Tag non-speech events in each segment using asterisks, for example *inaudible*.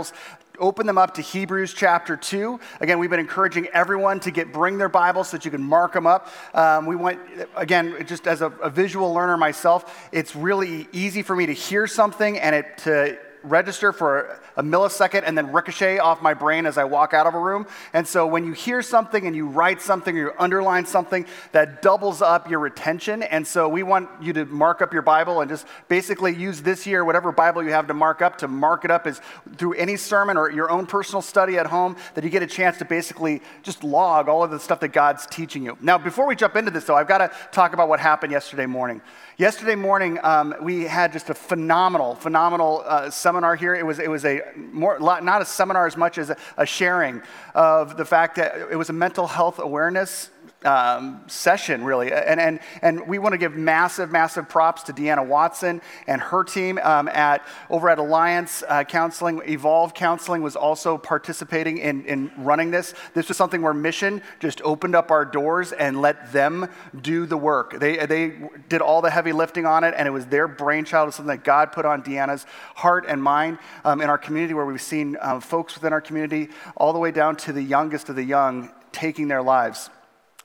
Bibles, open them up to Hebrews chapter 2. Again, we've been encouraging everyone to get bring their Bibles so that you can mark them up. Um, we want, again, just as a, a visual learner myself, it's really easy for me to hear something and it to register for a millisecond and then ricochet off my brain as I walk out of a room. And so when you hear something and you write something or you underline something, that doubles up your retention. And so we want you to mark up your Bible and just basically use this year, whatever Bible you have to mark up, to mark it up as through any sermon or your own personal study at home, that you get a chance to basically just log all of the stuff that God's teaching you. Now, before we jump into this, though, I've got to talk about what happened yesterday morning. Yesterday morning, um, we had just a phenomenal, phenomenal uh, seminar here. It was, it was a more, not a seminar as much as a, a sharing of the fact that it was a mental health awareness um, session, really. And, and, and we want to give massive, massive props to Deanna Watson and her team um, at, over at Alliance uh, Counseling. Evolve Counseling was also participating in, in running this. This was something where Mission just opened up our doors and let them do the work. They, they did all the heavy lifting on it, and it was their brainchild. It something that God put on Deanna's heart and mind um, in our community, where we've seen um, folks within our community, all the way down to the youngest of the young, taking their lives.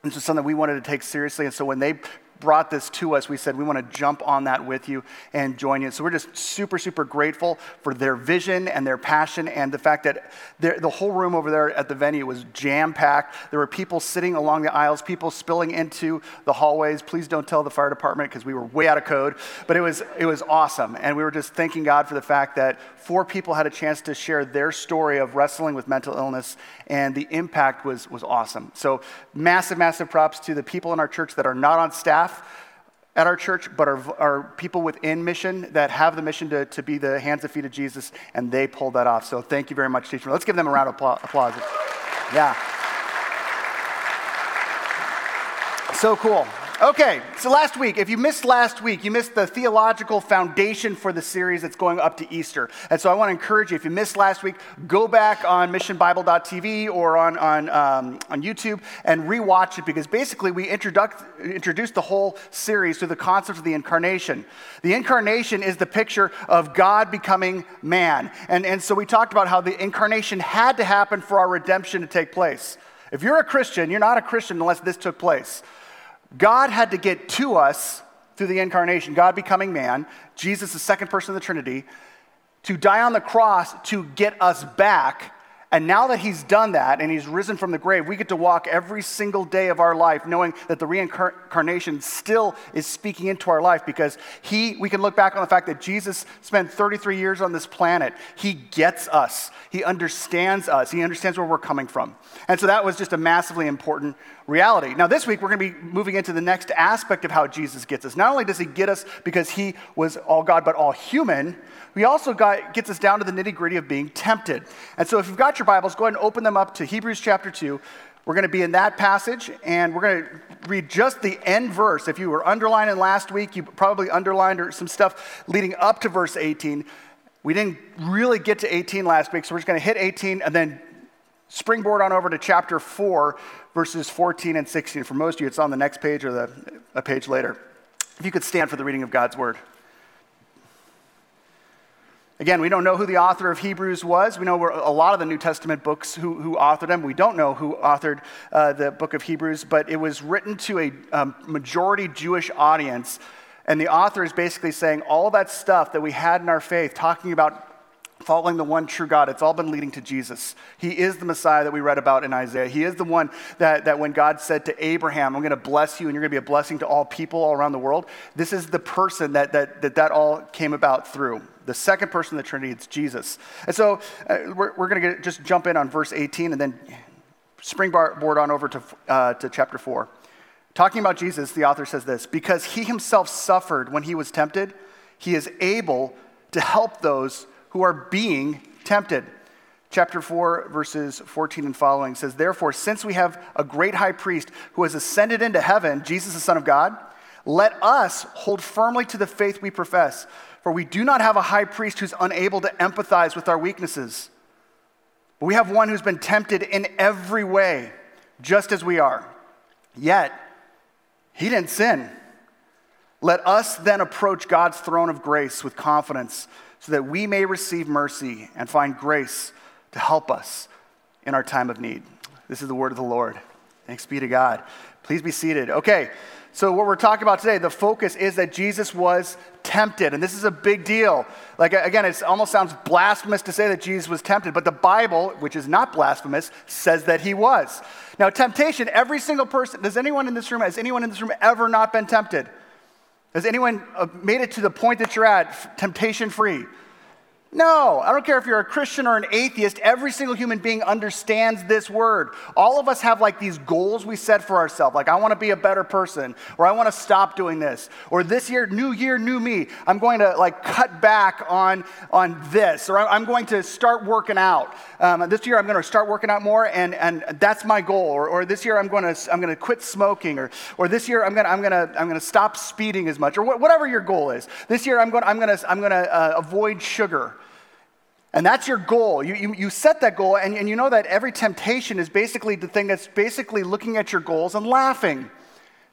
This is something we wanted to take seriously. And so when they brought this to us, we said we want to jump on that with you and join you. So we're just super, super grateful for their vision and their passion and the fact that the whole room over there at the venue was jam packed. There were people sitting along the aisles, people spilling into the hallways. Please don't tell the fire department because we were way out of code. But it was, it was awesome. And we were just thanking God for the fact that four people had a chance to share their story of wrestling with mental illness, and the impact was, was awesome. So, massive, massive props to the people in our church that are not on staff at our church, but are, are people within mission that have the mission to, to be the hands and feet of Jesus, and they pulled that off. So, thank you very much, teacher. Let's give them a round of applause. Yeah. So cool. Okay, so last week, if you missed last week, you missed the theological foundation for the series that's going up to Easter. And so I want to encourage you, if you missed last week, go back on missionbible.tv or on, on, um, on YouTube and rewatch it because basically we introduced the whole series to the concept of the incarnation. The incarnation is the picture of God becoming man. And, and so we talked about how the incarnation had to happen for our redemption to take place. If you're a Christian, you're not a Christian unless this took place. God had to get to us through the incarnation, God becoming man, Jesus, the second person of the Trinity, to die on the cross to get us back. And now that he's done that and he's risen from the grave, we get to walk every single day of our life knowing that the reincarnation still is speaking into our life because he, we can look back on the fact that Jesus spent 33 years on this planet. He gets us, he understands us, he understands where we're coming from. And so that was just a massively important reality. Now, this week, we're going to be moving into the next aspect of how Jesus gets us. Not only does he get us because he was all God, but all human, he also got, gets us down to the nitty gritty of being tempted. And so, if you've got your Bibles, go ahead and open them up to Hebrews chapter 2. We're going to be in that passage, and we're going to read just the end verse. If you were underlining last week, you probably underlined some stuff leading up to verse 18. We didn't really get to 18 last week, so we're just going to hit 18 and then springboard on over to chapter 4, verses 14 and 16. For most of you, it's on the next page or the, a page later. If you could stand for the reading of God's word. Again, we don't know who the author of Hebrews was. We know a lot of the New Testament books who, who authored them. We don't know who authored uh, the book of Hebrews, but it was written to a um, majority Jewish audience. And the author is basically saying all that stuff that we had in our faith, talking about following the one true God, it's all been leading to Jesus. He is the Messiah that we read about in Isaiah. He is the one that, that when God said to Abraham, I'm going to bless you and you're going to be a blessing to all people all around the world, this is the person that that, that, that all came about through. The second person of the Trinity, it's Jesus. And so uh, we're, we're going to just jump in on verse 18 and then springboard on over to, uh, to chapter 4. Talking about Jesus, the author says this because he himself suffered when he was tempted, he is able to help those who are being tempted. Chapter 4, verses 14 and following says, Therefore, since we have a great high priest who has ascended into heaven, Jesus, the Son of God, let us hold firmly to the faith we profess. For we do not have a high priest who's unable to empathize with our weaknesses. But we have one who's been tempted in every way, just as we are. Yet, he didn't sin. Let us then approach God's throne of grace with confidence so that we may receive mercy and find grace to help us in our time of need. This is the word of the Lord. Thanks be to God. Please be seated. Okay, so what we're talking about today, the focus is that Jesus was tempted, and this is a big deal. Like, again, it almost sounds blasphemous to say that Jesus was tempted, but the Bible, which is not blasphemous, says that he was. Now, temptation, every single person, does anyone in this room, has anyone in this room ever not been tempted? Has anyone uh, made it to the point that you're at, temptation free? No, I don't care if you're a Christian or an atheist, every single human being understands this word. All of us have like these goals we set for ourselves, like I want to be a better person, or I want to stop doing this, or this year, new year, new me, I'm going to like cut back on, on this, or I'm going to start working out. Um, this year I'm going to start working out more, and, and that's my goal, or, or this year I'm going to, I'm going to quit smoking, or, or this year I'm going to, I'm going to, I'm going to stop speeding as much, or wh- whatever your goal is. This year I'm going, I'm going to, I'm going to uh, avoid sugar. And that's your goal. You, you, you set that goal, and, and you know that every temptation is basically the thing that's basically looking at your goals and laughing,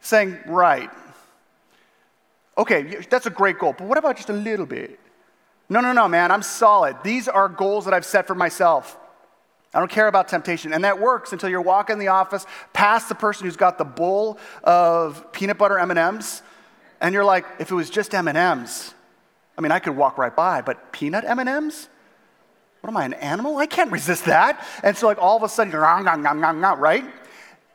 saying, right. Okay, that's a great goal, but what about just a little bit? No, no, no, man, I'm solid. These are goals that I've set for myself. I don't care about temptation. And that works until you're walking in the office past the person who's got the bowl of peanut butter M&Ms, and you're like, if it was just M&Ms, I mean, I could walk right by, but peanut M&Ms? What am I, an animal? I can't resist that. And so, like, all of a sudden, you're, right?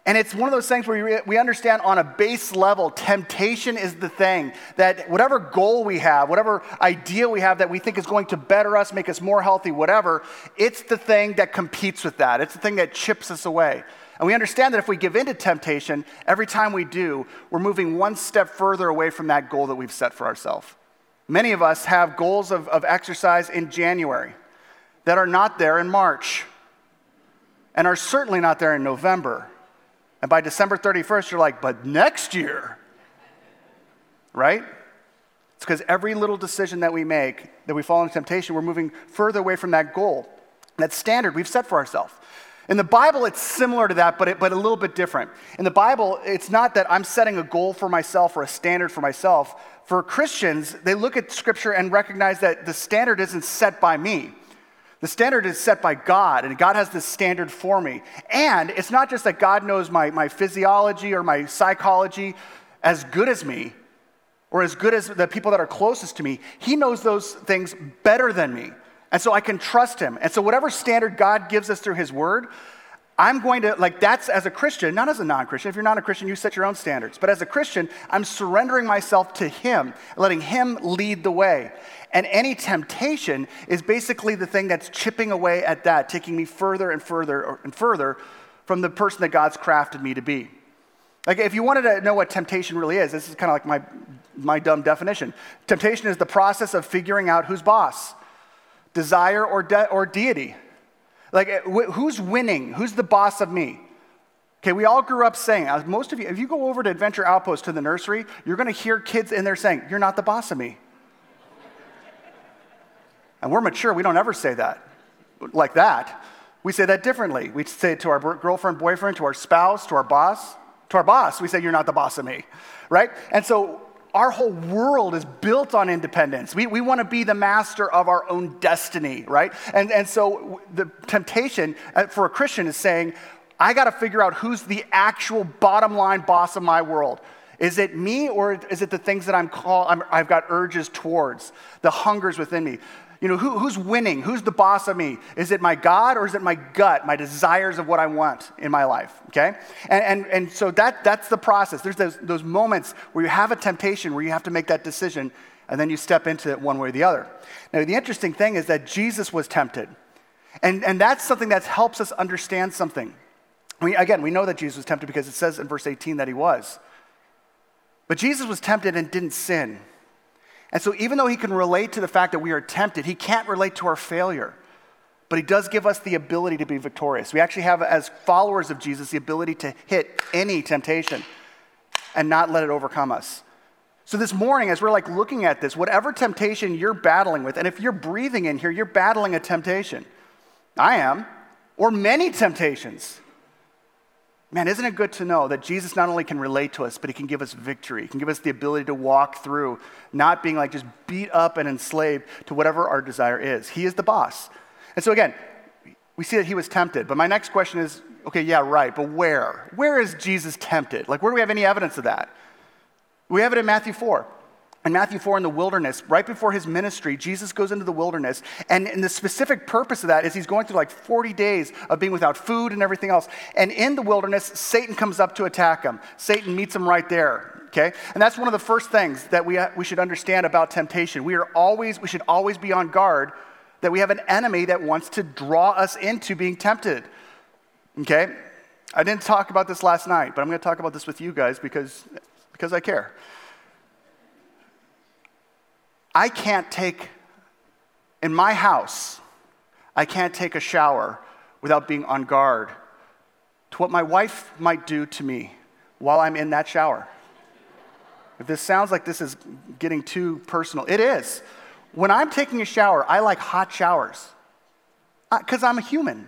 And it's one of those things where we understand on a base level, temptation is the thing that whatever goal we have, whatever idea we have that we think is going to better us, make us more healthy, whatever, it's the thing that competes with that. It's the thing that chips us away. And we understand that if we give in to temptation, every time we do, we're moving one step further away from that goal that we've set for ourselves. Many of us have goals of, of exercise in January that are not there in March and are certainly not there in November. And by December 31st, you're like, but next year, right? It's because every little decision that we make, that we fall into temptation, we're moving further away from that goal, that standard we've set for ourselves. In the Bible, it's similar to that, but, it, but a little bit different. In the Bible, it's not that I'm setting a goal for myself or a standard for myself. For Christians, they look at Scripture and recognize that the standard isn't set by me. The standard is set by God, and God has this standard for me. And it's not just that God knows my, my physiology or my psychology as good as me, or as good as the people that are closest to me. He knows those things better than me. And so I can trust Him. And so, whatever standard God gives us through His Word, I'm going to, like, that's as a Christian, not as a non Christian. If you're not a Christian, you set your own standards. But as a Christian, I'm surrendering myself to Him, letting Him lead the way. And any temptation is basically the thing that's chipping away at that, taking me further and further and further from the person that God's crafted me to be. Like, if you wanted to know what temptation really is, this is kind of like my, my dumb definition. Temptation is the process of figuring out who's boss, desire or, de- or deity. Like, eh, who's winning? Who's the boss of me? Okay, we all grew up saying, most of you, if you go over to Adventure Outpost to the nursery, you're going to hear kids in there saying, You're not the boss of me. And we're mature, we don't ever say that like that. We say that differently. We say it to our girlfriend, boyfriend, to our spouse, to our boss. To our boss, we say, You're not the boss of me, right? And so our whole world is built on independence. We, we want to be the master of our own destiny, right? And, and so the temptation uh, for a Christian is saying, I got to figure out who's the actual bottom line boss of my world. Is it me or is it the things that I'm called, i have got urges towards, the hungers within me? You know, who, who's winning? Who's the boss of me? Is it my God or is it my gut, my desires of what I want in my life? Okay? And, and, and so that, that's the process. There's those, those moments where you have a temptation where you have to make that decision and then you step into it one way or the other. Now, the interesting thing is that Jesus was tempted. And, and that's something that helps us understand something. We, again, we know that Jesus was tempted because it says in verse 18 that he was. But Jesus was tempted and didn't sin. And so, even though he can relate to the fact that we are tempted, he can't relate to our failure. But he does give us the ability to be victorious. We actually have, as followers of Jesus, the ability to hit any temptation and not let it overcome us. So, this morning, as we're like looking at this, whatever temptation you're battling with, and if you're breathing in here, you're battling a temptation. I am, or many temptations. Man, isn't it good to know that Jesus not only can relate to us, but he can give us victory. He can give us the ability to walk through, not being like just beat up and enslaved to whatever our desire is. He is the boss. And so, again, we see that he was tempted. But my next question is okay, yeah, right, but where? Where is Jesus tempted? Like, where do we have any evidence of that? We have it in Matthew 4. In Matthew 4 in the wilderness, right before his ministry, Jesus goes into the wilderness. And, and the specific purpose of that is he's going through like 40 days of being without food and everything else. And in the wilderness, Satan comes up to attack him. Satan meets him right there. Okay? And that's one of the first things that we, we should understand about temptation. We are always, we should always be on guard that we have an enemy that wants to draw us into being tempted. Okay? I didn't talk about this last night, but I'm going to talk about this with you guys because, because I care. I can't take, in my house, I can't take a shower without being on guard to what my wife might do to me while I'm in that shower. If this sounds like this is getting too personal, it is. When I'm taking a shower, I like hot showers uh, because I'm a human.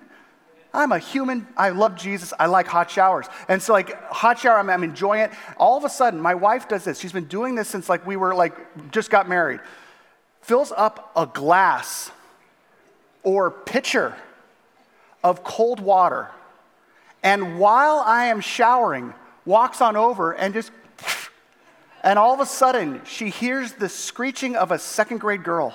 I'm a human. I love Jesus. I like hot showers. And so, like, hot shower, I'm, I'm, enjoying it. All of a sudden, my wife does this. She's been doing this since, like, we were, like, just got married. Fills up a glass or pitcher of cold water. And while I am showering, walks on over and just, and all of a sudden, she hears the screeching of a second grade girl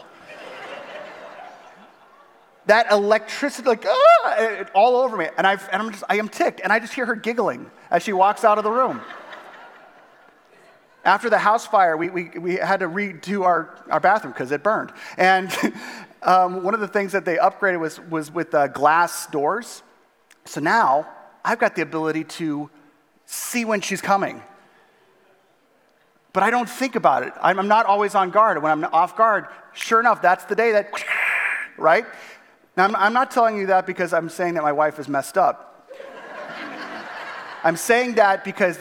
that electricity, like, ah, all over me. And, i and I'm just, I am ticked. And I just hear her giggling as she walks out of the room. *laughs* After the house fire, we, we, we had to redo our, our bathroom because it burned. And *laughs* um, one of the things that they upgraded was, was with uh, glass doors. So now I've got the ability to see when she's coming. But I don't think about it. I'm, I'm not always on guard. When I'm off guard, sure enough, that's the day that, *laughs* right? Now, I'm, not telling you that because I'm saying that my wife is messed up. I'm saying that because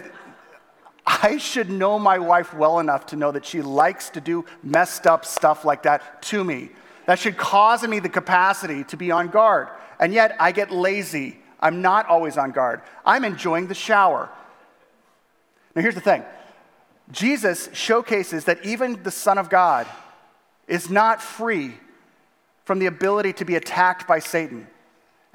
I should know my wife well enough to know that she likes to do messed up stuff like that to me. That should cause me the capacity to be on guard. And yet I get lazy. I'm not always on guard. I'm enjoying the shower. Now, here's the thing Jesus showcases that even the Son of God is not free from the ability to be attacked by Satan.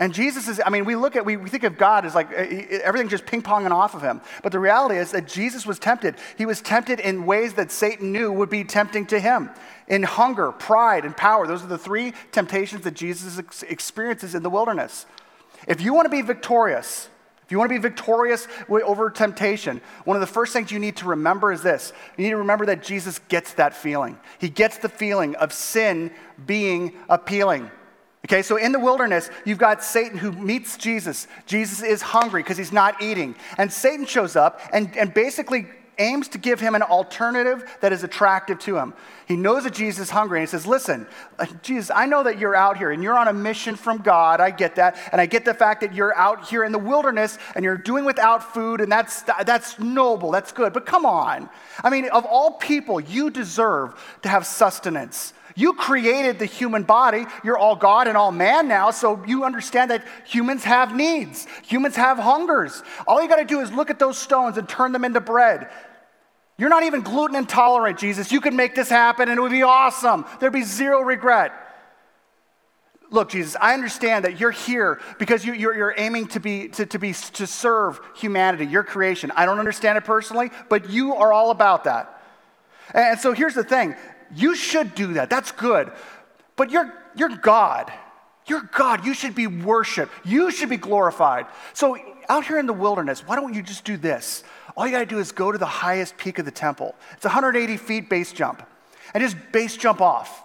And Jesus is, I mean, we look at, we, we think of God as like everything just ping ponging off of him. But the reality is that Jesus was tempted. He was tempted in ways that Satan knew would be tempting to him in hunger, pride, and power. Those are the three temptations that Jesus ex- experiences in the wilderness. If you want to be victorious, if you want to be victorious over temptation, one of the first things you need to remember is this. You need to remember that Jesus gets that feeling. He gets the feeling of sin being appealing. Okay, so in the wilderness, you've got Satan who meets Jesus. Jesus is hungry because he's not eating. And Satan shows up and, and basically aims to give him an alternative that is attractive to him. He knows that Jesus is hungry and he says, Listen, uh, Jesus, I know that you're out here and you're on a mission from God. I get that. And I get the fact that you're out here in the wilderness and you're doing without food, and that's, that's noble. That's good. But come on. I mean, of all people, you deserve to have sustenance. You created the human body. You're all God and all man now, so you understand that humans have needs. Humans have hungers. All you got to do is look at those stones and turn them into bread. You're not even gluten intolerant, Jesus. You could make this happen and it would be awesome. There'd be zero regret. Look, Jesus, I understand that you're here because you, are aiming to be to, to be to serve humanity, your creation. I don't understand it personally, but you are all about that. And so here's the thing: you should do that. That's good. But you're, you're God. You're God. You should be worshiped. You should be glorified. So, out here in the wilderness, why don't you just do this? All you got to do is go to the highest peak of the temple. It's 180 feet base jump. And just base jump off.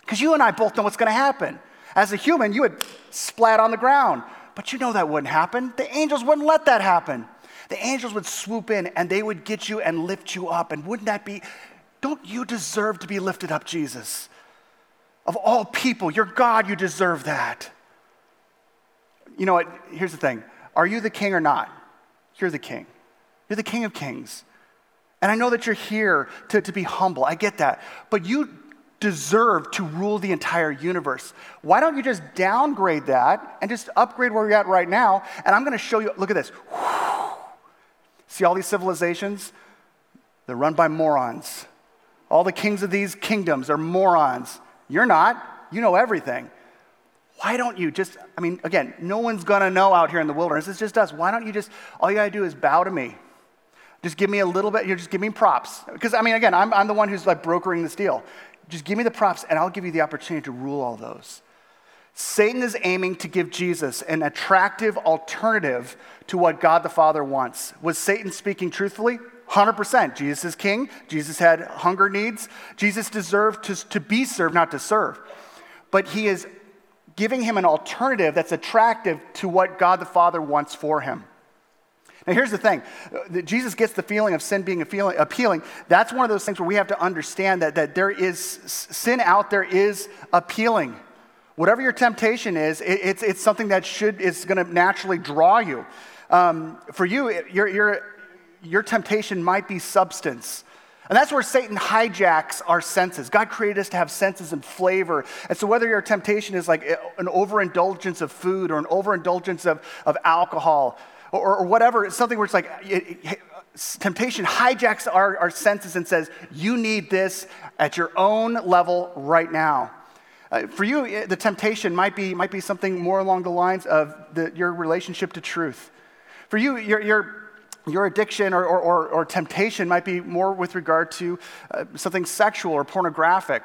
Because you and I both know what's going to happen. As a human, you would splat on the ground. But you know that wouldn't happen. The angels wouldn't let that happen. The angels would swoop in and they would get you and lift you up. And wouldn't that be don't you deserve to be lifted up, Jesus? Of all people, you're God, you deserve that. You know what? Here's the thing Are you the king or not? You're the king. You're the king of kings. And I know that you're here to, to be humble. I get that. But you deserve to rule the entire universe. Why don't you just downgrade that and just upgrade where you're at right now? And I'm going to show you look at this. See all these civilizations? They're run by morons. All the kings of these kingdoms are morons. You're not. You know everything. Why don't you just, I mean, again, no one's gonna know out here in the wilderness. It's just us. Why don't you just, all you gotta do is bow to me. Just give me a little bit, you just give me props. Because, I mean, again, I'm, I'm the one who's like brokering this deal. Just give me the props and I'll give you the opportunity to rule all those. Satan is aiming to give Jesus an attractive alternative to what God the Father wants. Was Satan speaking truthfully? 100%. Jesus is king. Jesus had hunger needs. Jesus deserved to, to be served, not to serve. But he is giving him an alternative that's attractive to what God the Father wants for him. Now, here's the thing Jesus gets the feeling of sin being appealing. That's one of those things where we have to understand that, that there is sin out there is appealing. Whatever your temptation is, it, it's, it's something that should is going to naturally draw you. Um, for you, your, your, your temptation might be substance. And that's where Satan hijacks our senses. God created us to have senses and flavor. And so, whether your temptation is like an overindulgence of food or an overindulgence of, of alcohol or, or whatever, it's something where it's like it, it, temptation hijacks our, our senses and says, You need this at your own level right now. Uh, for you, the temptation might be, might be something more along the lines of the, your relationship to truth. For you, your, your your addiction or, or, or, temptation might be more with regard to uh, something sexual or pornographic.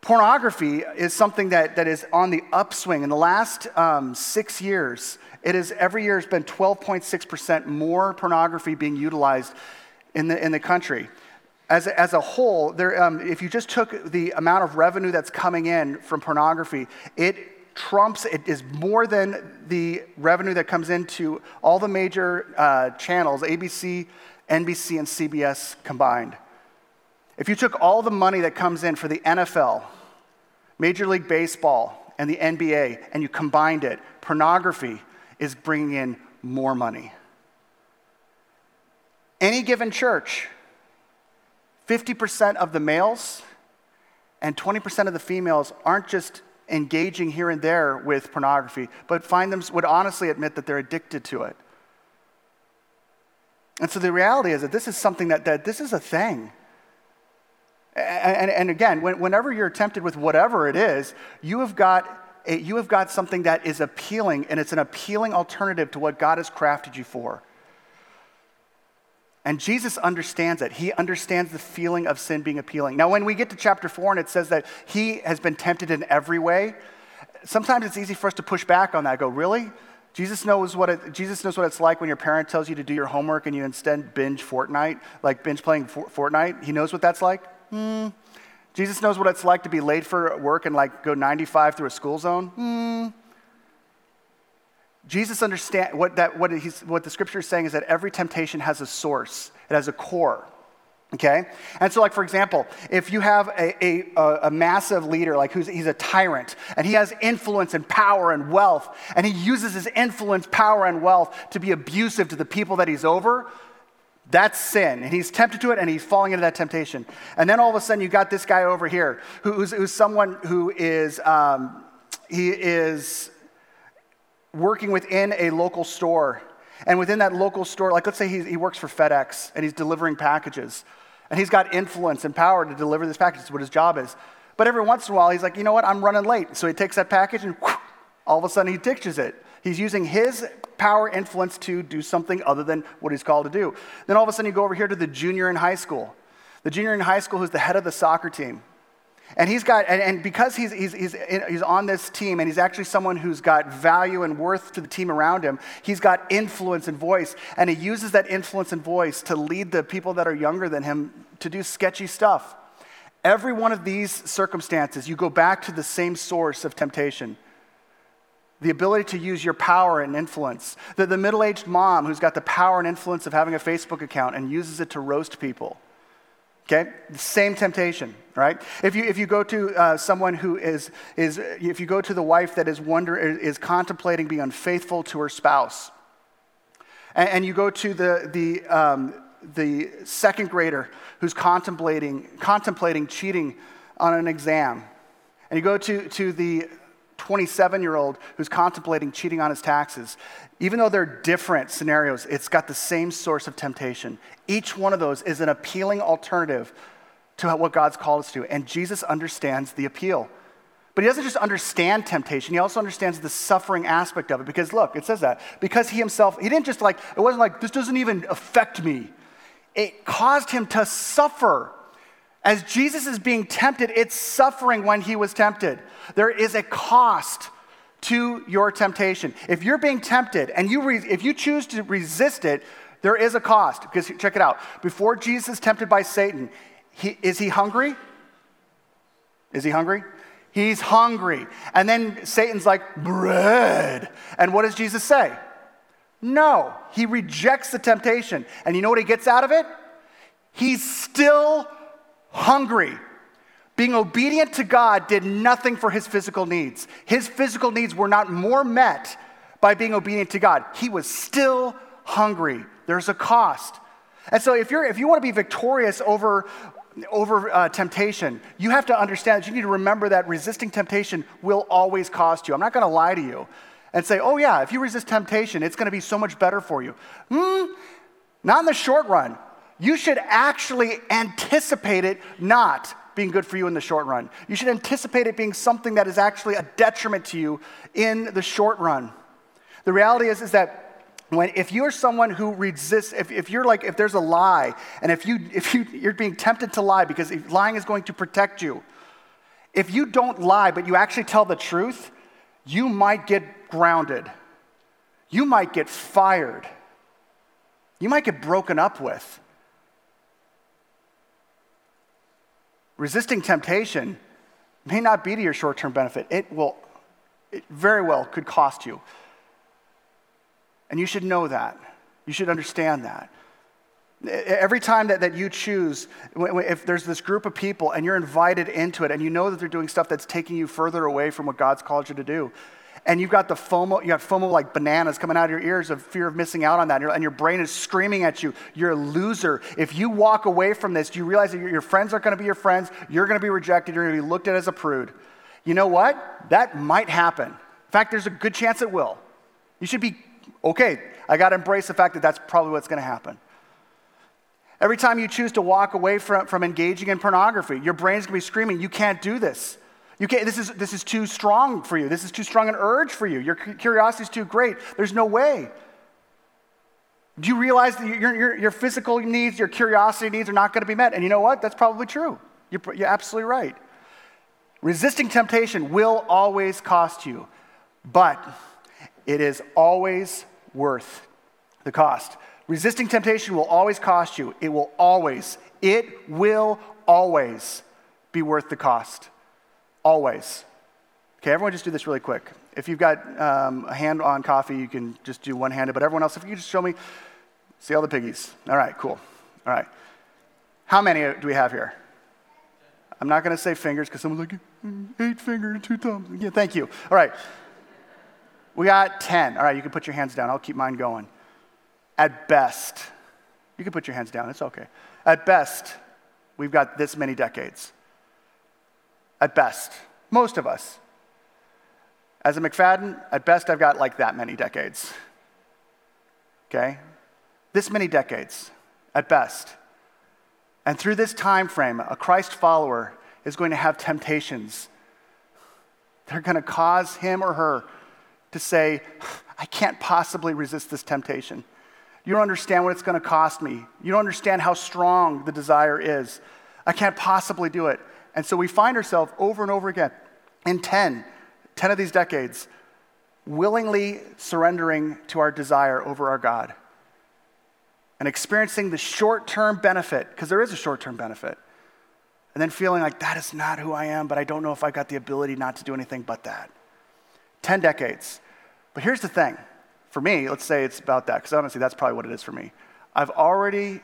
Pornography is something that, that is on the upswing. In the last um, six years, it is every year has been 12.6% more pornography being utilized in the, in the country. As a, as a whole, there, um, if you just took the amount of revenue that's coming in from pornography, it trumps, it is more than the revenue that comes into all the major uh, channels, ABC, NBC, and CBS combined. If you took all the money that comes in for the NFL, Major League Baseball, and the NBA, and you combined it, pornography is bringing in more money. Any given church, 50% of the males and 20% of the females aren't just engaging here and there with pornography, but find them would honestly admit that they're addicted to it. And so the reality is that this is something that, that this is a thing. And, and, again, when, whenever you're tempted with whatever it is, you have got a, you have got something that is appealing, and it's an appealing alternative to what God has crafted you for. And Jesus understands it. He understands the feeling of sin being appealing. Now, when we get to chapter four and it says that he has been tempted in every way, sometimes it's easy for us to push back on that. Go, really? Jesus knows what it, Jesus knows what it's like when your parent tells you to do your homework and you instead binge Fortnite, like binge playing Fortnite. He knows what that's like. Hmm. Jesus knows what it's like to be late for work and like go 95 through a school zone. Hmm. Jesus understands what, that, what, he's, what the scripture is saying is that every temptation has a source, it has a core. Okay? And so, like, for example, if you have a, a, a massive leader, like who's, he's a tyrant, and he has influence and power and wealth, and he uses his influence, power, and wealth to be abusive to the people that he's over, that's sin. And he's tempted to it and he's falling into that temptation. And then all of a sudden, you got this guy over here who's, who's someone who is, um, he is working within a local store. And within that local store, like let's say he, he works for FedEx and he's delivering packages. And he's got influence and power to deliver this package. That's what his job is. But every once in a while, he's like, you know what, I'm running late. So he takes that package and whoosh, all of a sudden he ditches it. He's using his power influence to do something other than what he's called to do. Then all of a sudden you go over here to the junior in high school. The junior in high school who's the head of the soccer team. And he's got, and, and because he's, he's, he's, he's on this team and he's actually someone who's got value and worth to the team around him, he's got influence and voice. And he uses that influence and voice to lead the people that are younger than him to do sketchy stuff. Every one of these circumstances, you go back to the same source of temptation the ability to use your power and influence. The, the middle aged mom who's got the power and influence of having a Facebook account and uses it to roast people. Okay? Same temptation, right? If you, if you go to uh, someone who is, is, if you go to the wife that is, wonder, is contemplating being unfaithful to her spouse, and, and you go to the, the, um, the second grader who's contemplating, contemplating cheating on an exam, and you go to, to the 27 year old who's contemplating cheating on his taxes. Even though they're different scenarios, it's got the same source of temptation. Each one of those is an appealing alternative to what God's called us to. And Jesus understands the appeal. But he doesn't just understand temptation, he also understands the suffering aspect of it. Because look, it says that. Because he himself, he didn't just like, it wasn't like, this doesn't even affect me. It caused him to suffer. As Jesus is being tempted, it's suffering when he was tempted. There is a cost to your temptation. If you're being tempted and you re- if you choose to resist it, there is a cost. Because check it out. Before Jesus is tempted by Satan, he, is he hungry? Is he hungry? He's hungry. And then Satan's like, bread. And what does Jesus say? No. He rejects the temptation. And you know what he gets out of it? He's still hungry. Being obedient to God did nothing for his physical needs. His physical needs were not more met by being obedient to God. He was still hungry. There's a cost. And so if, you're, if you want to be victorious over, over uh, temptation, you have to understand that you need to remember that resisting temptation will always cost you. I'm not going to lie to you and say, oh, yeah, if you resist temptation, it's going to be so much better for you. Hmm, not in the short run. You should actually anticipate it not being good for you in the short run. You should anticipate it being something that is actually a detriment to you in the short run. The reality is, is that when if you're someone who resists if, if you're like if there's a lie and if you if you you're being tempted to lie because lying is going to protect you if you don't lie but you actually tell the truth you might get grounded you might get fired you might get broken up with resisting temptation may not be to your short term benefit. It will, it very well could cost you. And you should know that. You should understand that. Every time that, that you choose, if there's this group of people and you're invited into it and you know that they're doing stuff that's taking you further away from what God's called you to do, and you've got the FOMO, you got FOMO like bananas coming out of your ears of fear of missing out on that, and your brain is screaming at you, you're a loser. If you walk away from this, you realize that your friends aren't going to be your friends, you're going to be rejected, you're going to be looked at as a prude. You know what? That might happen. In fact, there's a good chance it will. You should be okay. I got to embrace the fact that that's probably what's going to happen. Every time you choose to walk away from, from engaging in pornography, your brain's going to be screaming, You can't do this. You can't, this, is, this is too strong for you. This is too strong an urge for you. Your curiosity is too great. There's no way. Do you realize that your, your, your physical needs, your curiosity needs are not going to be met? And you know what? That's probably true. You're, you're absolutely right. Resisting temptation will always cost you, but it is always worth the cost. Resisting temptation will always cost you. It will always, it will always be worth the cost. Always. Okay, everyone just do this really quick. If you've got um, a hand on coffee, you can just do one handed, but everyone else, if you just show me, see all the piggies. All right, cool. All right. How many do we have here? I'm not going to say fingers because someone's like, mm, eight fingers, two thumbs. Yeah, thank you. All right. We got 10. All right, you can put your hands down. I'll keep mine going. At best, you can put your hands down. It's okay. At best, we've got this many decades at best, most of us. As a McFadden, at best, I've got like that many decades. Okay? This many decades, at best. And through this time frame, a Christ follower is going to have temptations. They're going to cause him or her to say, I can't possibly resist this temptation. You don't understand what it's going to cost me. You don't understand how strong the desire is. I can't possibly do it. And so we find ourselves over and over again in 10, 10 of these decades, willingly surrendering to our desire over our God and experiencing the short term benefit, because there is a short term benefit, and then feeling like that is not who I am, but I don't know if I've got the ability not to do anything but that. 10 decades. But here's the thing for me, let's say it's about that, because honestly, that's probably what it is for me. I've already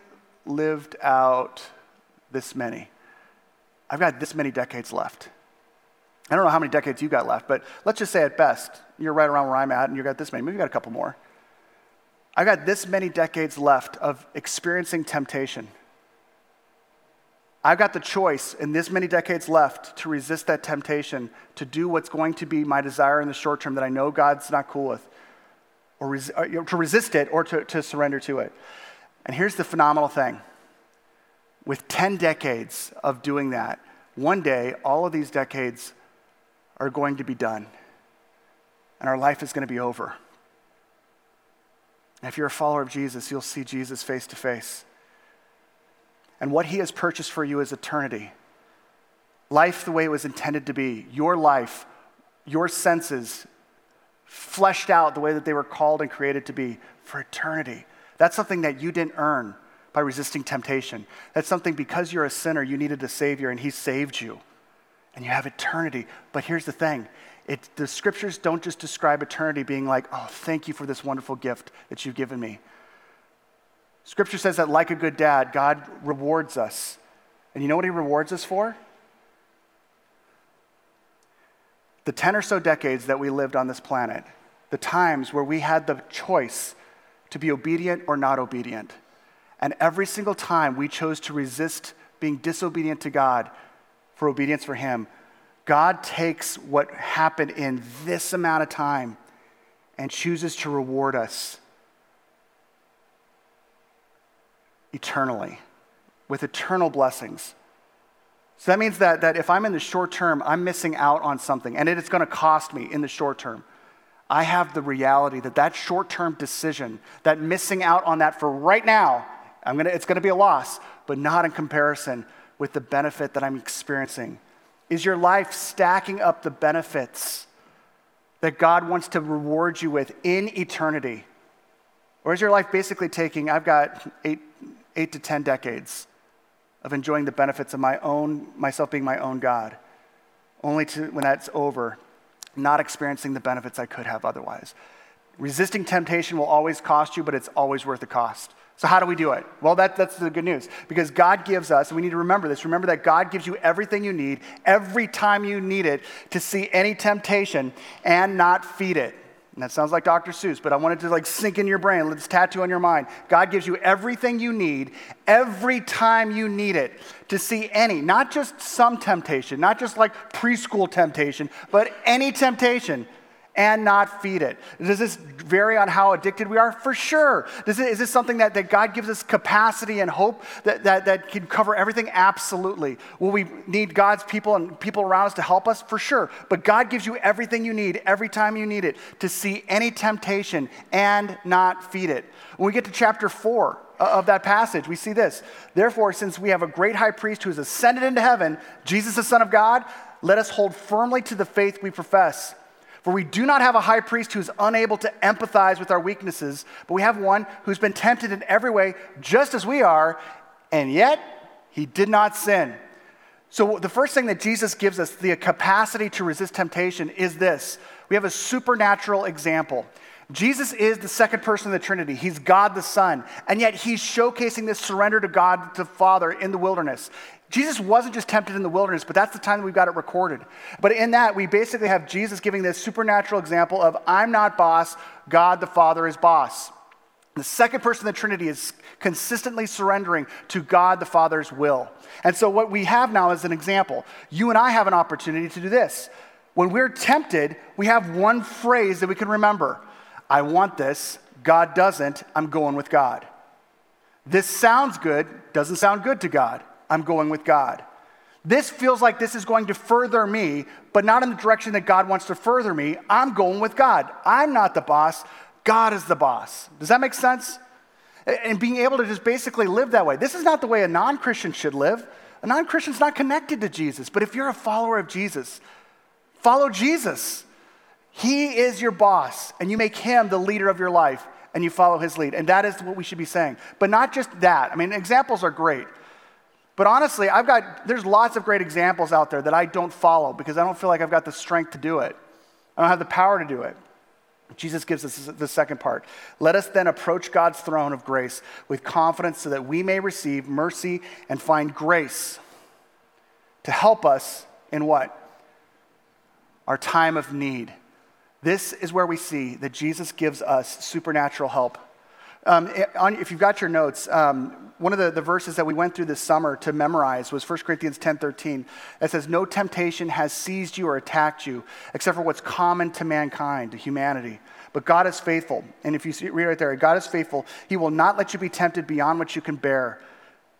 lived out this many. I've got this many decades left. I don't know how many decades you've got left, but let's just say at best, you're right around where I'm at and you've got this many. Maybe you got a couple more. I've got this many decades left of experiencing temptation. I've got the choice in this many decades left to resist that temptation to do what's going to be my desire in the short term that I know God's not cool with, or, res- or you know, to resist it or to, to surrender to it. And here's the phenomenal thing with 10 decades of doing that, one day all of these decades are going to be done, and our life is going to be over. And if you're a follower of Jesus, you'll see Jesus face to face. And what he has purchased for you is eternity. Life the way it was intended to be. Your life, your senses, fleshed out the way that they were called and created to be for eternity. That's something that you didn't earn by resisting temptation. That's something because you're a sinner, you needed a Savior, and He saved you. And you have eternity. But here's the thing it, the scriptures don't just describe eternity being like, oh, thank you for this wonderful gift that you've given me. Scripture says that, like a good dad, God rewards us. And you know what He rewards us for? The 10 or so decades that we lived on this planet, the times where we had the choice to be obedient or not obedient. And every single time we chose to resist being disobedient to God for obedience for Him, God takes what happened in this amount of time and chooses to reward us eternally with eternal blessings. So that means that, that if I'm in the short term, I'm missing out on something, and it is going to cost me in the short term. I have the reality that that short term decision, that missing out on that for right now, I'm gonna, it's going to be a loss, but not in comparison with the benefit that I'm experiencing. Is your life stacking up the benefits that God wants to reward you with in eternity? Or is your life basically taking, I've got eight, eight to 10 decades of enjoying the benefits of my own, myself being my own God, only to, when that's over, not experiencing the benefits I could have otherwise. Resisting temptation will always cost you, but it's always worth the cost. So, how do we do it? Well, that, that's the good news. Because God gives us, and we need to remember this remember that God gives you everything you need every time you need it to see any temptation and not feed it. And that sounds like Dr. Seuss, but I wanted to like sink in your brain. Let's tattoo on your mind. God gives you everything you need every time you need it to see any, not just some temptation, not just like preschool temptation, but any temptation and not feed it. Does this vary on how addicted we are? For sure. Does it, is this something that, that God gives us capacity and hope that, that, that can cover everything? Absolutely. Will we need God's people and people around us to help us? For sure. But God gives you everything you need every time you need it to see any temptation and not feed it. When we get to chapter 4, of that passage, we see this. Therefore, since we have a great high priest who has ascended into heaven, Jesus, the Son of God, let us hold firmly to the faith we profess. For we do not have a high priest who is unable to empathize with our weaknesses, but we have one who's been tempted in every way, just as we are, and yet he did not sin. So, the first thing that Jesus gives us, the capacity to resist temptation, is this we have a supernatural example. Jesus is the second person of the Trinity. He's God the Son. And yet he's showcasing this surrender to God the Father in the wilderness. Jesus wasn't just tempted in the wilderness, but that's the time that we've got it recorded. But in that, we basically have Jesus giving this supernatural example of I'm not boss, God the Father is boss. The second person of the Trinity is consistently surrendering to God the Father's will. And so, what we have now is an example. You and I have an opportunity to do this. When we're tempted, we have one phrase that we can remember I want this, God doesn't, I'm going with God. This sounds good, doesn't sound good to God. I'm going with God. This feels like this is going to further me, but not in the direction that God wants to further me. I'm going with God. I'm not the boss, God is the boss. Does that make sense? And being able to just basically live that way. This is not the way a non Christian should live. A non Christian's not connected to Jesus. But if you're a follower of Jesus, follow Jesus. He is your boss, and you make him the leader of your life, and you follow his lead. And that is what we should be saying. But not just that. I mean, examples are great. But honestly, I've got, there's lots of great examples out there that I don't follow because I don't feel like I've got the strength to do it. I don't have the power to do it. Jesus gives us the second part. Let us then approach God's throne of grace with confidence so that we may receive mercy and find grace to help us in what? Our time of need. This is where we see that Jesus gives us supernatural help Um, on, if you've got your notes, um, one of the, the verses that we went through this summer to memorize was 1 Corinthians 10 13. That says, No temptation has seized you or attacked you, except for what's common to mankind, to humanity. But God is faithful. And if you see, read right there, God is faithful. He will not let you be tempted beyond what you can bear.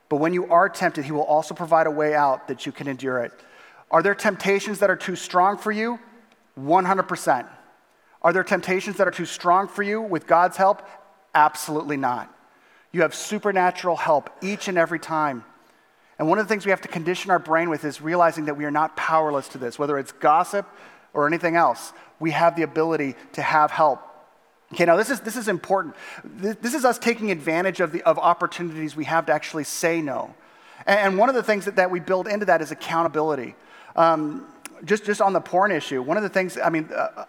But when you are tempted, He will also provide a way out that you can endure it. Are there temptations that are too strong for you? 100%. Are there temptations that are too strong for you with God's help? Absolutely not. You have supernatural help each and every time. And one of the things we have to condition our brain with is realizing that we are not powerless to this, whether it's gossip or anything else. We have the ability to have help. Okay, now this is, this is important. This, is us taking advantage of, the, of opportunities we have to actually say no. And, and one of the things that, that we build into that is accountability. Um, just, just on the porn issue, one of the things, I mean, uh,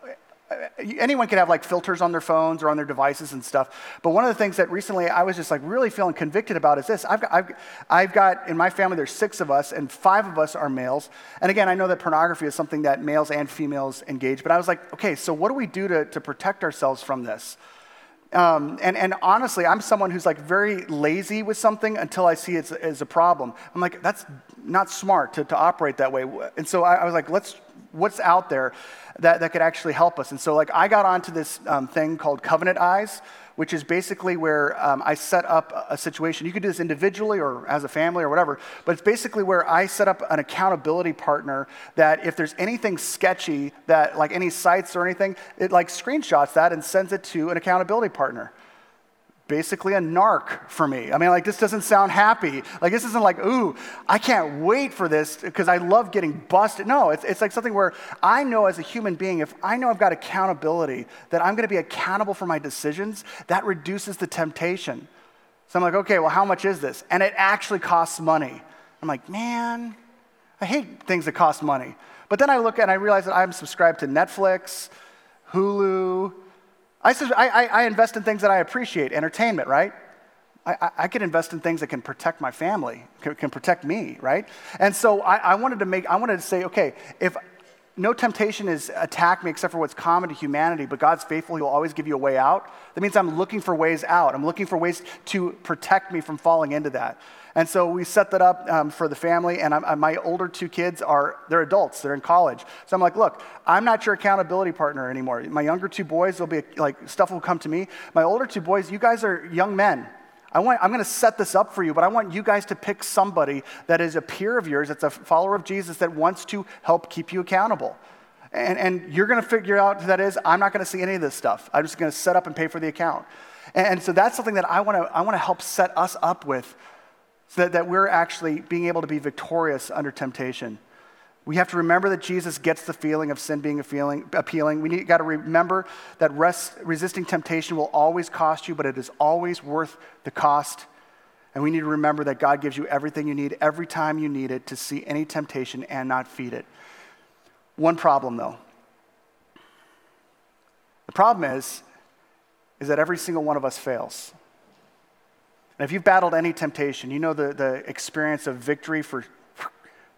anyone can have like filters on their phones or on their devices and stuff. But one of the things that recently I was just like really feeling convicted about is this. I've got, I've, I've got in my family, there's six of us, and five of us are males. And again, I know that pornography is something that males and females engage, but I was like, okay, so what do we do to, to protect ourselves from this? Um, and, and honestly, I'm someone who's like very lazy with something until I see it as a problem. I'm like, that's not smart to, to operate that way. And so I, I was like, let's, what's out there that, that could actually help us? And so like I got onto this um, thing called Covenant Eyes, which is basically where um, I set up a situation. You could do this individually or as a family or whatever, but it's basically where I set up an accountability partner that if there's anything sketchy, that like any sites or anything, it like screenshots that and sends it to an accountability partner basically a narc for me. I mean, like, this doesn't sound happy. Like, this isn't like, ooh, I can't wait for this because I love getting busted. No, it's, it's like something where I know as a human being, if I know I've got accountability, that I'm going to be accountable for my decisions, that reduces the temptation. So I'm like, okay, well, how much is this? And it actually costs money. I'm like, man, I hate things that cost money. But then I look and I realize that I'm subscribed to Netflix, Hulu, I, I, I invest in things that I appreciate, entertainment, right? I, I, can invest in things that can protect my family, can, can protect me, right? And so I, I, wanted to make, I wanted to say, okay, if no temptation is attack me except for what's common to humanity, but God's faithful, He'll always give you a way out. That means I'm looking for ways out. I'm looking for ways to protect me from falling into that. And so we set that up um, for the family, and I'm, my older two kids are, they're adults, they're in college. So I'm like, look, I'm not your accountability partner anymore. My younger two boys, will be like, stuff will come to me. My older two boys, you guys are young men. I want, I'm going to set this up for you, but I want you guys to pick somebody that is a peer of yours, that's a follower of Jesus, that wants to help keep you accountable. And, and you're going to figure out who that is. I'm not going to see any of this stuff. I'm just going to set up and pay for the account. And, and so that's something that I want to I want to help set us up with so that, that we're actually being able to be victorious under temptation. We have to remember that Jesus gets the feeling of sin being a feeling, appealing. We got to remember that rest, resisting temptation will always cost you, but it is always worth the cost. And we need to remember that God gives you everything you need every time you need it to see any temptation and not feed it. One problem, though. The problem is, is that every single one of us fails. And if you've battled any temptation, you know the, the experience of victory for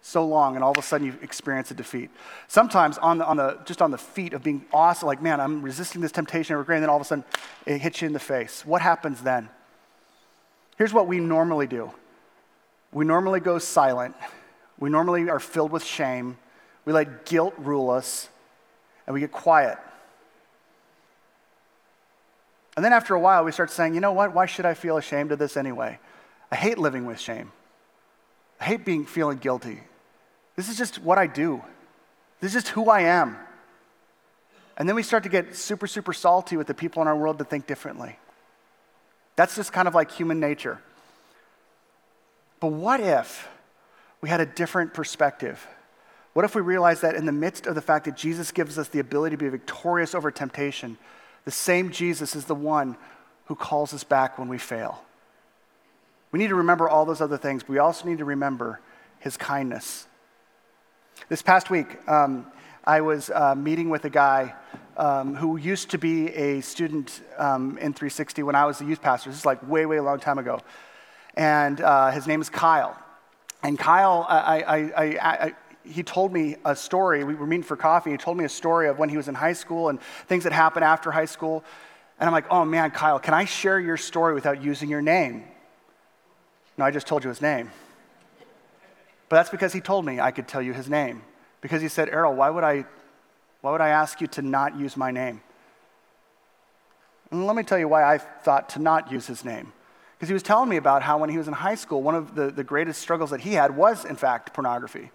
so long, and all of a sudden you experience a defeat. Sometimes on the, on the, just on the feet of being awesome, like, man, I'm resisting this temptation, I regret, and then all of a sudden it hits you in the face. What happens then? Here's what we normally do we normally go silent, we normally are filled with shame, we let guilt rule us, and we get quiet. And then after a while, we start saying, you know what? Why should I feel ashamed of this anyway? I hate living with shame. I hate being feeling guilty. This is just what I do. This is just who I am. And then we start to get super, super salty with the people in our world that think differently. That's just kind of like human nature. But what if we had a different perspective? What if we realized that in the midst of the fact that Jesus gives us the ability to be victorious over temptation, the same Jesus is the one who calls us back when we fail. We need to remember all those other things, but we also need to remember his kindness. This past week, um, I was uh, meeting with a guy um, who used to be a student um, in 360 when I was the youth pastor. This is like way, way a long time ago. And uh, his name is Kyle. And Kyle, I, I, I, I he told me a story. We were meeting for coffee. He told me a story of when he was in high school and things that happened after high school. And I'm like, oh man, Kyle, can I share your story without using your name? No, I just told you his name. But that's because he told me I could tell you his name. Because he said, Errol, why would I, why would I ask you to not use my name? And let me tell you why I thought to not use his name. Because he was telling me about how when he was in high school, one of the, the greatest struggles that he had was, in fact, pornography.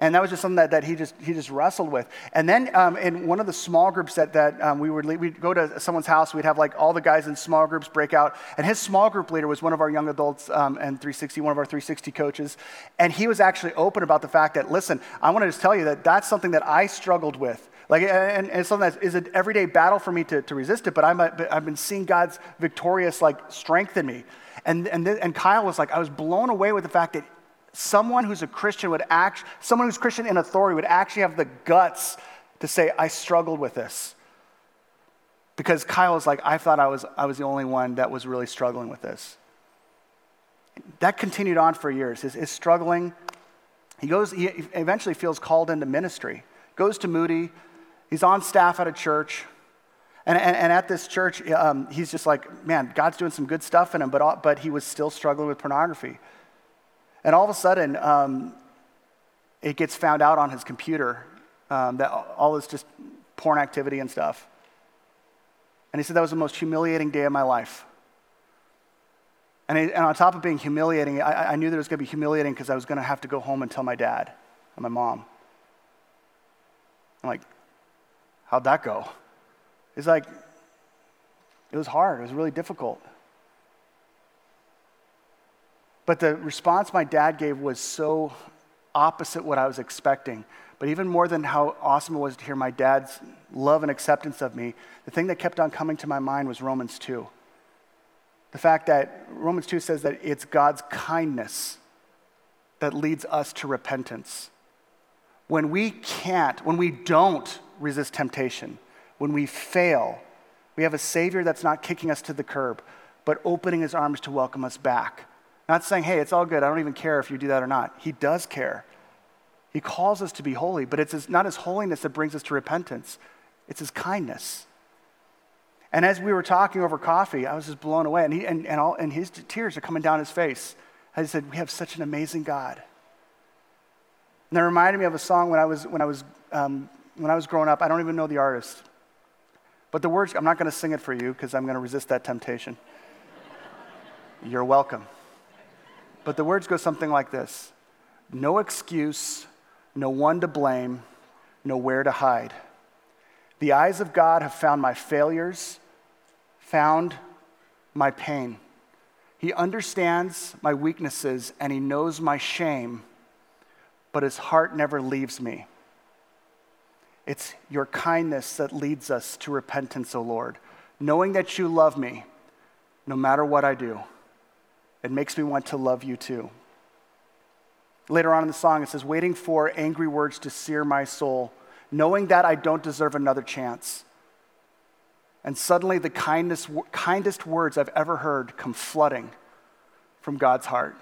And that was just something that, that he, just, he just wrestled with. And then um, in one of the small groups that, that um, we would we'd go to someone's house, we'd have like all the guys in small groups break out. And his small group leader was one of our young adults um, and 360, one of our 360 coaches. And he was actually open about the fact that, listen, I want to just tell you that that's something that I struggled with. Like, and, and something that is an everyday battle for me to, to resist it, but I'm a, I've been seeing God's victorious like strength in me. And, and, and Kyle was like, I was blown away with the fact that someone who's a Christian would act, someone who's Christian in authority would actually have the guts to say, I struggled with this. Because Kyle was like, I thought I was, I was the only one that was really struggling with this. That continued on for years. His, his struggling, he goes, he eventually feels called into ministry. Goes to Moody, he's on staff at a church. And, and, and at this church, um, he's just like, man, God's doing some good stuff in him, but, but he was still struggling with pornography. And all of a sudden, um, it gets found out on his computer um, that all this just porn activity and stuff. And he said that was the most humiliating day of my life. And, and on top of being humiliating, I, I knew that it was going to be humiliating because I was going to have to go home and tell my dad and my mom. I'm like, how'd that go? He's like, it was hard. It was really difficult. But the response my dad gave was so opposite what I was expecting. But even more than how awesome it was to hear my dad's love and acceptance of me, the thing that kept on coming to my mind was Romans 2. The fact that Romans 2 says that it's God's kindness that leads us to repentance. When we can't, when we don't resist temptation, when we fail, we have a Savior that's not kicking us to the curb, but opening his arms to welcome us back. Not saying, hey, it's all good. I don't even care if you do that or not. He does care. He calls us to be holy, but it's his, not his holiness that brings us to repentance, it's his kindness. And as we were talking over coffee, I was just blown away. And, he, and, and, all, and his tears are coming down his face. I said, We have such an amazing God. And that reminded me of a song when I was, when I was, um, when I was growing up. I don't even know the artist. But the words, I'm not going to sing it for you because I'm going to resist that temptation. You're welcome. But the words go something like this No excuse, no one to blame, nowhere to hide. The eyes of God have found my failures, found my pain. He understands my weaknesses and he knows my shame, but his heart never leaves me. It's your kindness that leads us to repentance, O Lord, knowing that you love me no matter what I do. It makes me want to love you too. Later on in the song, it says, waiting for angry words to sear my soul, knowing that I don't deserve another chance. And suddenly, the kindest, kindest words I've ever heard come flooding from God's heart.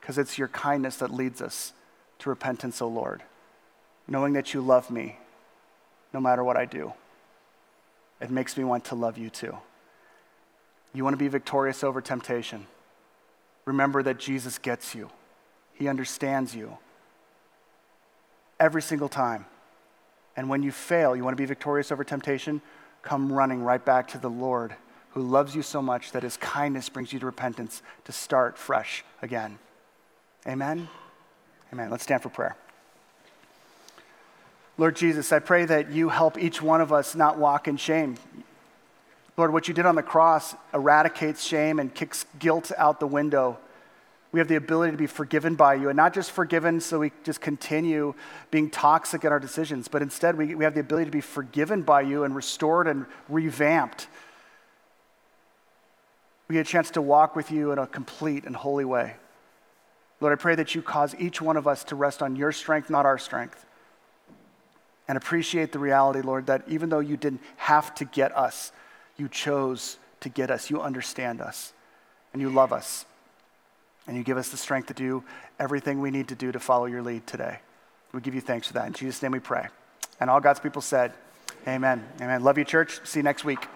Because it's your kindness that leads us to repentance, O Lord, knowing that you love me no matter what I do. It makes me want to love you too. You want to be victorious over temptation. Remember that Jesus gets you, He understands you every single time. And when you fail, you want to be victorious over temptation, come running right back to the Lord who loves you so much that His kindness brings you to repentance to start fresh again. Amen? Amen. Let's stand for prayer. Lord Jesus, I pray that you help each one of us not walk in shame. Lord, what you did on the cross eradicates shame and kicks guilt out the window. We have the ability to be forgiven by you, and not just forgiven so we just continue being toxic in our decisions, but instead we, we have the ability to be forgiven by you and restored and revamped. We get a chance to walk with you in a complete and holy way. Lord, I pray that you cause each one of us to rest on your strength, not our strength. And appreciate the reality, Lord, that even though you didn't have to get us, you chose to get us. You understand us. And you love us. And you give us the strength to do everything we need to do to follow your lead today. We give you thanks for that. In Jesus' name we pray. And all God's people said, Amen. Amen. Love you, church. See you next week.